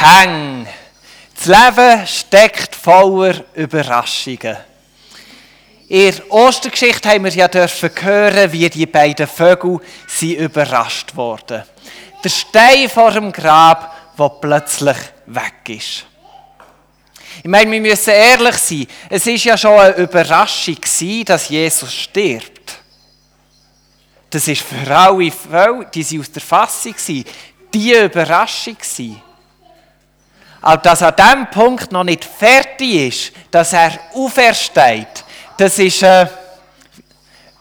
Peng. Das Leben steckt voller Überraschungen. In der Ostergeschichte haben wir ja dürfen hören, wie die beiden Vögel sie überrascht wurden. Der Stein vor dem Grab, der plötzlich weg ist. Ich meine, wir müssen ehrlich sein. Es ist ja schon eine Überraschung dass Jesus stirbt. Das ist für alle Fälle, die sie aus der Fassung waren, die Überraschung gewesen. Aber dass an diesem Punkt noch nicht fertig ist, dass er aufersteht, das ist eine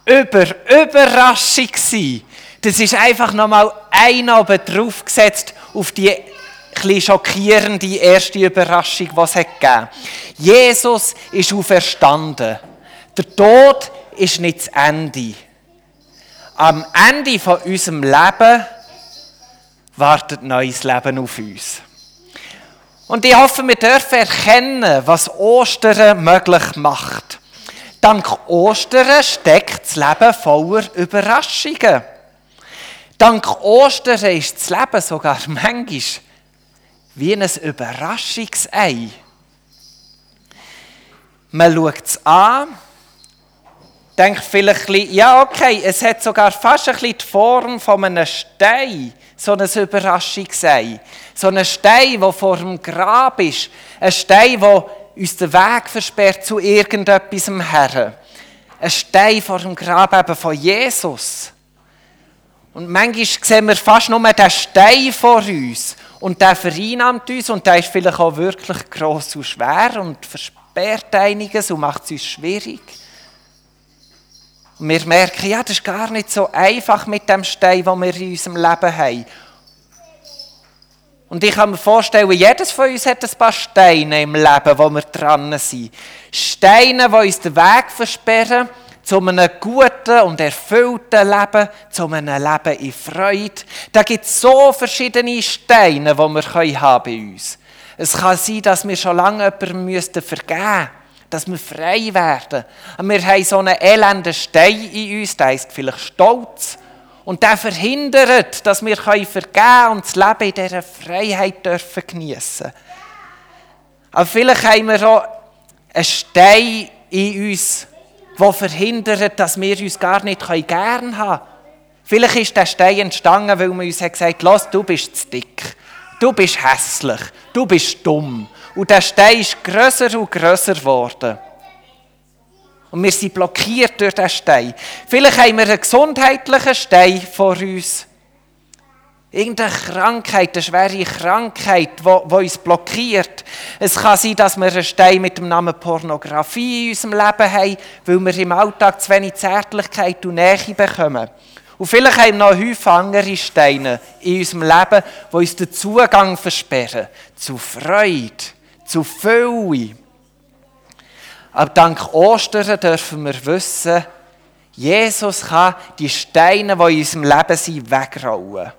Über Überraschung gewesen. Das ist einfach nochmal ein oben draufgesetzt auf die etwas schockierende erste Überraschung, die es gegeben Jesus ist auferstanden. Der Tod ist nicht das Ende. Am Ende von unserem Leben wartet neues Leben auf uns. Und ich hoffe, wir dürfen erkennen, was Ostern möglich macht. Dank Ostern steckt das Leben voller Überraschungen. Dank Ostern ist das Leben sogar manchmal wie ein Überraschungsei. Man schaut es an, denkt vielleicht ja okay, es hat sogar fast ein bisschen die Form von einem Stein so ein Überraschungsei. So ein Stein, der vor dem Grab ist. Ein Stein, der uns den Weg versperrt zu irgendetwas Herren. Ein Stein vor dem Grab eben von Jesus. Und manchmal sehen wir fast nur den Stein vor uns. Und der vereinnahmt uns und der ist vielleicht auch wirklich gross und schwer und versperrt einiges und macht es uns schwierig. Und wir merken, ja, das ist gar nicht so einfach mit dem Stein, den wir in unserem Leben haben. Und ich kann mir vorstellen, jedes von uns hat ein paar Steine im Leben, wo wir dran sind. Steine, die uns den Weg versperren zu einem guten und erfüllten Leben, zu einem Leben in Freude. Da gibt es so verschiedene Steine, die wir haben bei uns. Es kann sein, dass wir schon lange jemandem vergeben müssten dass wir frei werden. Und wir haben so einen elenden Stein in uns, der heißt vielleicht Stolz. Und der verhindert, dass wir vergeben können und das Leben in dieser Freiheit dürfen geniessen Aber vielleicht haben wir auch einen Stein in uns, der verhindert, dass wir uns gar nicht gern haben können. Vielleicht ist der Stein entstanden, weil man uns gesagt hat, du bist zu dick, du bist hässlich, du bist dumm. Und der Stein ist grösser und grösser geworden. Und wir sind blockiert durch diesen Stein. Vielleicht haben wir einen gesundheitlichen Stein vor uns. Irgendeine Krankheit, eine schwere Krankheit, die, uns blockiert. Es kann sein, dass wir einen Stein mit dem Namen Pornografie in unserem Leben haben, weil wir im Alltag zu wenig Zärtlichkeit und Nähe bekommen. Und vielleicht haben wir noch häufig andere Steine in unserem Leben, die uns den Zugang versperren zu Freude, zu Fülle. Aber dank Ostern dürfen wir wissen, Jesus kann die Steine, die in unserem Leben sind, wegrollen.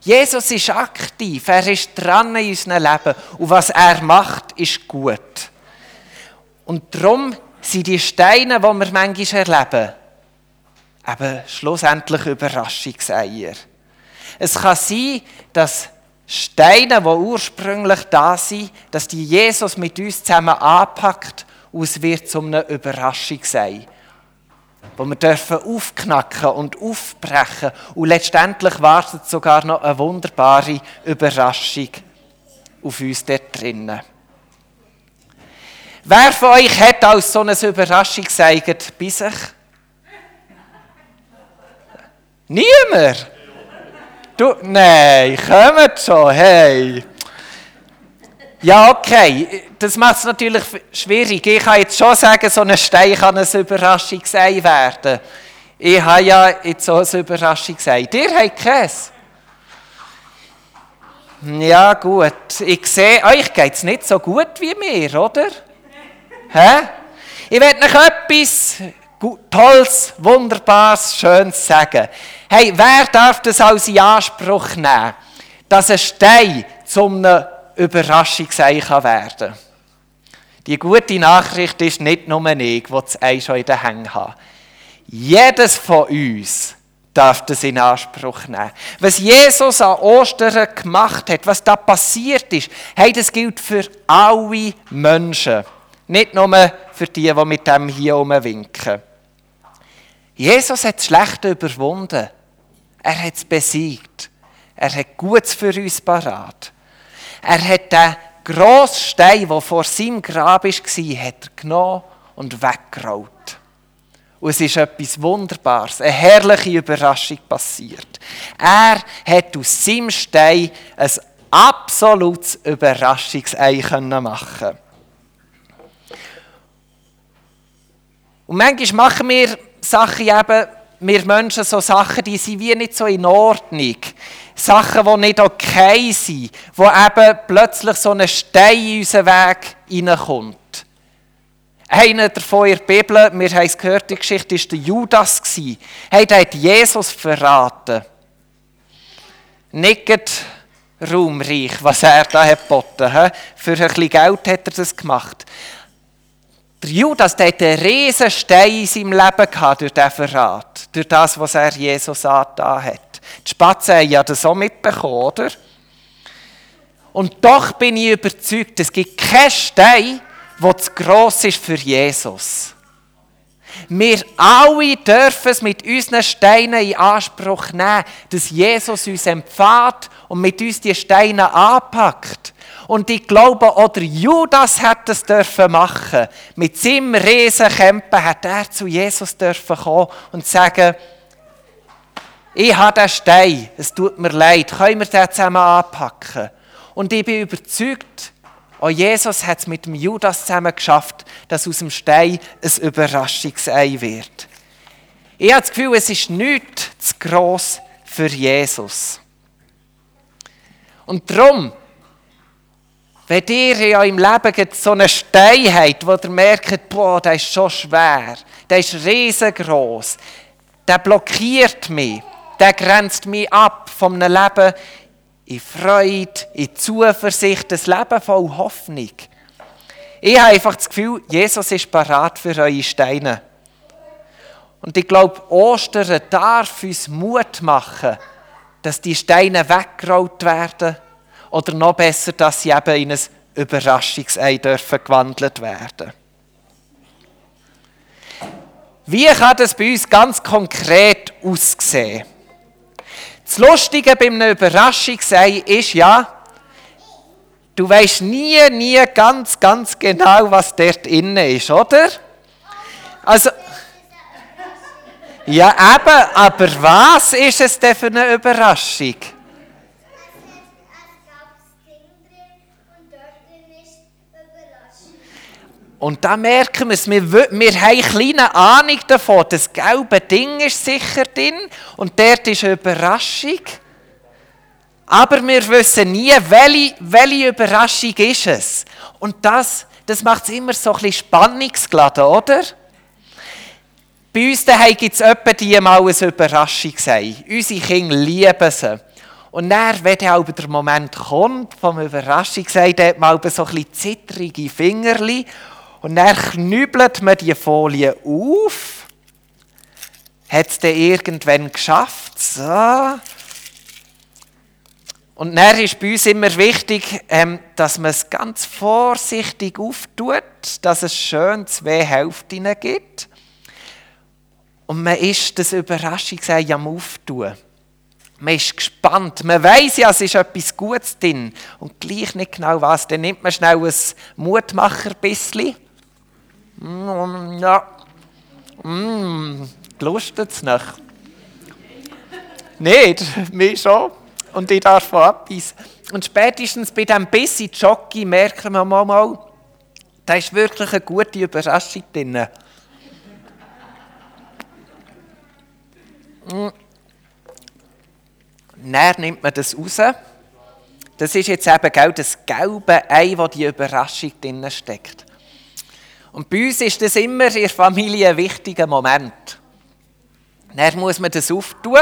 Jesus ist aktiv, er ist dran in unserem Leben und was er macht, ist gut. Und darum sind die Steine, die wir manchmal erleben, eben schlussendlich Überraschungseier. Es kann sein, dass Steine, die ursprünglich da sind, dass die Jesus mit uns zusammen anpackt und es wird zu einer Überraschung sein. Wo wir dürfen aufknacken und aufbrechen und letztendlich wartet sogar noch eine wunderbare Überraschung auf uns dort drinnen. Wer von euch hat als so eine Überraschung gesagt bei sich? Niemand? Du, nein, kommt schon, hey. Ja, okay, das macht es natürlich schwierig. Ich kann jetzt schon sagen, so ein Stein kann eine Überraschung sein werden. Ich habe ja jetzt so eine Überraschung gesagt. Ihr habt keins. Ja, gut. Ich sehe, euch geht es nicht so gut wie mir, oder? Hä? Ich werde euch etwas Tolles, Wunderbares, Schönes sagen. Hey, wer darf das als in Anspruch nehmen, dass ein Stein zum Überraschungsei kann werden Die gute Nachricht ist nicht nur ich, der das Ei schon in den Hängen hat. Jedes von uns darf das in Anspruch nehmen. Was Jesus an Ostern gemacht hat, was da passiert ist, hey, das gilt für alle Menschen. Nicht nur für die, die mit dem hier umwinken. Jesus hat das Schlechte überwunden. Er hat es besiegt. Er hat Gutes für uns parat. Er hat den grossen Stein, der vor seinem Grab war, hat er genommen und weggerollt. Und es ist etwas Wunderbares, eine herrliche Überraschung passiert. Er hat aus seinem Stein ein absolutes Überraschungsei machen Und manchmal machen wir Sachen eben, wir Menschen so Sachen, die sind wie nicht so in Ordnung. Sachen, die nicht okay sind, wo eben plötzlich so ein Stein in unseren Weg hineinkommt. Einer davon in der Bibel, wir haben es gehört, die Geschichte war der Judas. Hey, der hat Jesus verraten. Nicht ruhmreich, was er da hat geboten. Für ein bisschen Geld hat er das gemacht. Der Judas der hatte einen riesen Stein in seinem Leben gehabt durch diesen Verrat, durch das, was er Jesus angetan hat. Die Spatzen haben ja das auch mitbekommen, oder? Und doch bin ich überzeugt, es gibt keinen Stein, der zu gross ist für Jesus. Wir alle dürfen es mit unseren Steinen in Anspruch nehmen, dass Jesus uns empfiehlt und mit uns die Steine anpackt. Und ich glaube, auch der Judas hätte es dürfen machen. Mit seinem Riesenkämpfen hat er zu Jesus dürfen kommen und sagen, ich habe den Stein, es tut mir leid, können wir den zusammen anpacken? Und ich bin überzeugt, auch Jesus hat es mit dem Judas zusammen geschafft, dass aus dem Stein ein Überraschungsei wird. Ich habe das Gefühl, es ist nichts zu gross für Jesus. Und darum, wenn ihr ja im Leben so einen Stein habt, wo ihr merkt, boah, der ist schon schwer, der ist riesengroß, der blockiert mich, der grenzt mich ab vom Leben in Freude, in Zuversicht, ein Leben voll Hoffnung. Ich habe einfach das Gefühl, Jesus ist parat für eure Steine. Und ich glaube, Ostern darf uns Mut machen, dass die Steine weggerollt werden oder noch besser, dass sie eben in ein Überraschungsei dürfen gewandelt werden. Wie kann das bei uns ganz konkret aussehen? Das Lustige bei einem Überraschungsei ist ja, du weißt nie, nie ganz, ganz genau, was dort innen ist, oder? Also, ja eben, aber was ist es denn für eine Überraschung? Und da merken wir es, wir, wir haben eine kleine Ahnung davon, das gelbe Ding ist sicher drin und dort ist eine Überraschung. Aber wir wissen nie, welche, welche Überraschung ist es. Und das, das macht es immer so ein bisschen spannungsgeladen, oder? Bei uns daheim gibt es etwa die mal eine Überraschung sein. Unsere Kinder lieben sie. Und dann, wenn dann der Moment kommt, vom Überraschung sein, dann man so ein bisschen zittrige Fingerchen und dann knübelt man die Folie auf. Hat es dann irgendwann geschafft. So. Und dann ist bei uns immer wichtig, ähm, dass man es ganz vorsichtig auftut, dass es schön zwei Hälften gibt. Und man ist das Überraschungsei am Auftun. Man ist gespannt. Man weiß ja, es ist etwas Gutes drin. Und gleich nicht genau was. Dann nimmt man schnell ein Mutmacher-Bissli Mm, ja. Mm, lustet es nicht? Nicht, mir schon. Und ich darf von abbeißen. Und spätestens bei diesem bisschen Jockey merken wir mal, mal, da ist wirklich eine gute Überraschung drin. Mm. Dann nimmt man das raus. Das ist jetzt eben das gelbe Ei, wo die Überraschung drin steckt. Und bei uns ist das immer in der Familie ein wichtiger Moment. Dann muss man das auftun.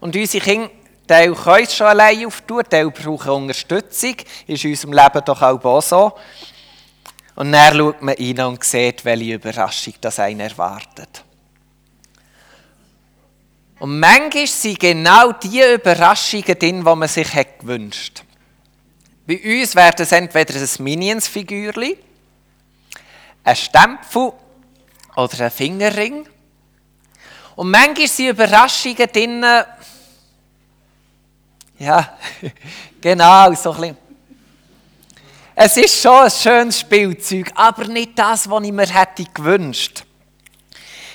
Und unsere Kinder können es schon allein auftun, Teil brauchen Unterstützung. Ist in unserem Leben doch auch so. Und dann schaut man rein und sieht, welche Überraschung das einen erwartet. Und manchmal sind genau die Überraschungen drin, die man sich hat gewünscht. Bei uns wäre das entweder ein Minions-Figürchen, ein Stempel oder ein Fingerring. Und manchmal sind Überraschungen drin, ja, genau, so ein bisschen. Es ist schon ein schönes Spielzeug, aber nicht das, was ich mir hätte gewünscht.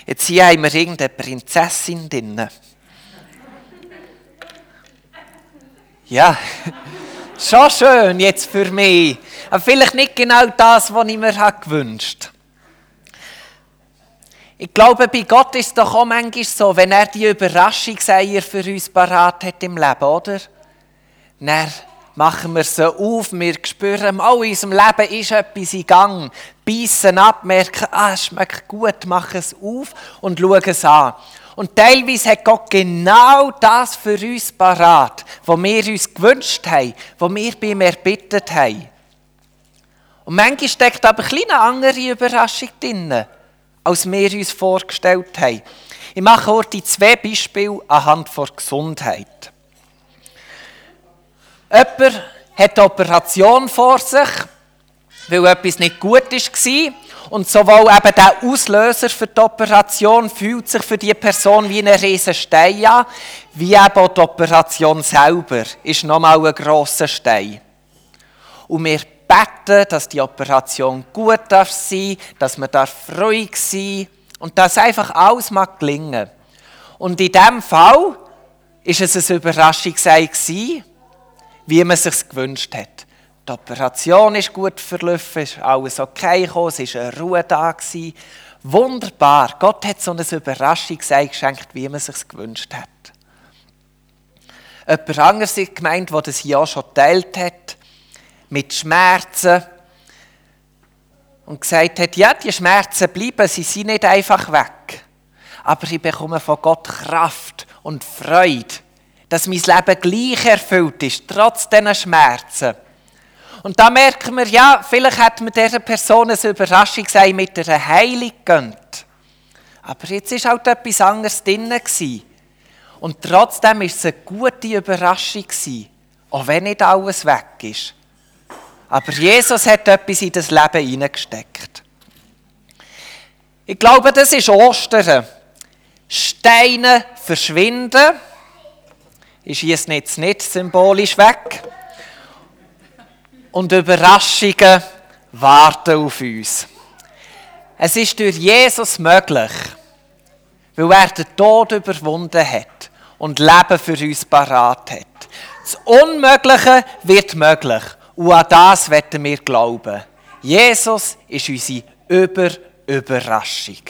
Jetzt hier haben wir irgendeine Prinzessin drin. Ja, schon schön jetzt für mich. Aber vielleicht nicht genau das, was ich mir gewünscht habe. Ich glaube, bei Gott ist es doch auch manchmal so, wenn er die Überraschungseier für uns parat hat im Leben, oder? Dann machen wir sie auf, wir spüren, oh, in unserem Leben ist etwas in Gang. Beißen ab, merken, ah, es schmeckt gut, machen es auf und schauen es an. Und teilweise hat Gott genau das für uns parat, was wir uns gewünscht haben, was wir bei ihm erbittet haben. Und manchmal steckt aber eine andere Überraschung drin als wir uns vorgestellt haben. Ich mache heute zwei Beispiele anhand der Gesundheit. Jemand hat eine Operation vor sich, weil etwas nicht gut war. Und sowohl eben der Auslöser für die Operation fühlt sich für die Person wie ein riesen Stein an, wie eben die Operation selber ist nochmal ein grosser Stein. Und wir beten, dass die Operation gut darf sein, dass man darf ruhig sein und dass einfach alles mag gelingen. Und in diesem Fall ist es eine Überraschung gewesen, wie man es sich gewünscht hat. Die Operation ist gut verlaufen, ist alles okay gekommen, es war eine Ruhe da. Gewesen. Wunderbar. Gott hat so eine Überraschung geschenkt, wie man es sich gewünscht hat. Jemand anderes gemeint, der das ja schon geteilt hat, mit Schmerzen und gesagt hat, ja, die Schmerzen bleiben, sie sind nicht einfach weg. Aber ich bekomme von Gott Kraft und Freude, dass mein Leben gleich erfüllt ist, trotz diesen Schmerzen. Und da merken wir, ja, vielleicht hat man dieser Person eine Überraschung sei mit einer Heilung gönnt. Aber jetzt ist halt etwas anderes drin Und trotzdem ist es eine gute Überraschung auch wenn nicht alles weg ist. Aber Jesus hat etwas in das Leben hineingesteckt. Ich glaube, das ist Ostern. Steine verschwinden. Schieße jetzt nicht symbolisch weg. Und Überraschungen warten auf uns. Es ist durch Jesus möglich, weil er den Tod überwunden hat und Leben für uns parat hat. Das Unmögliche wird möglich. Und an das werden wir glauben. Jesus ist unsere Über-Überraschung.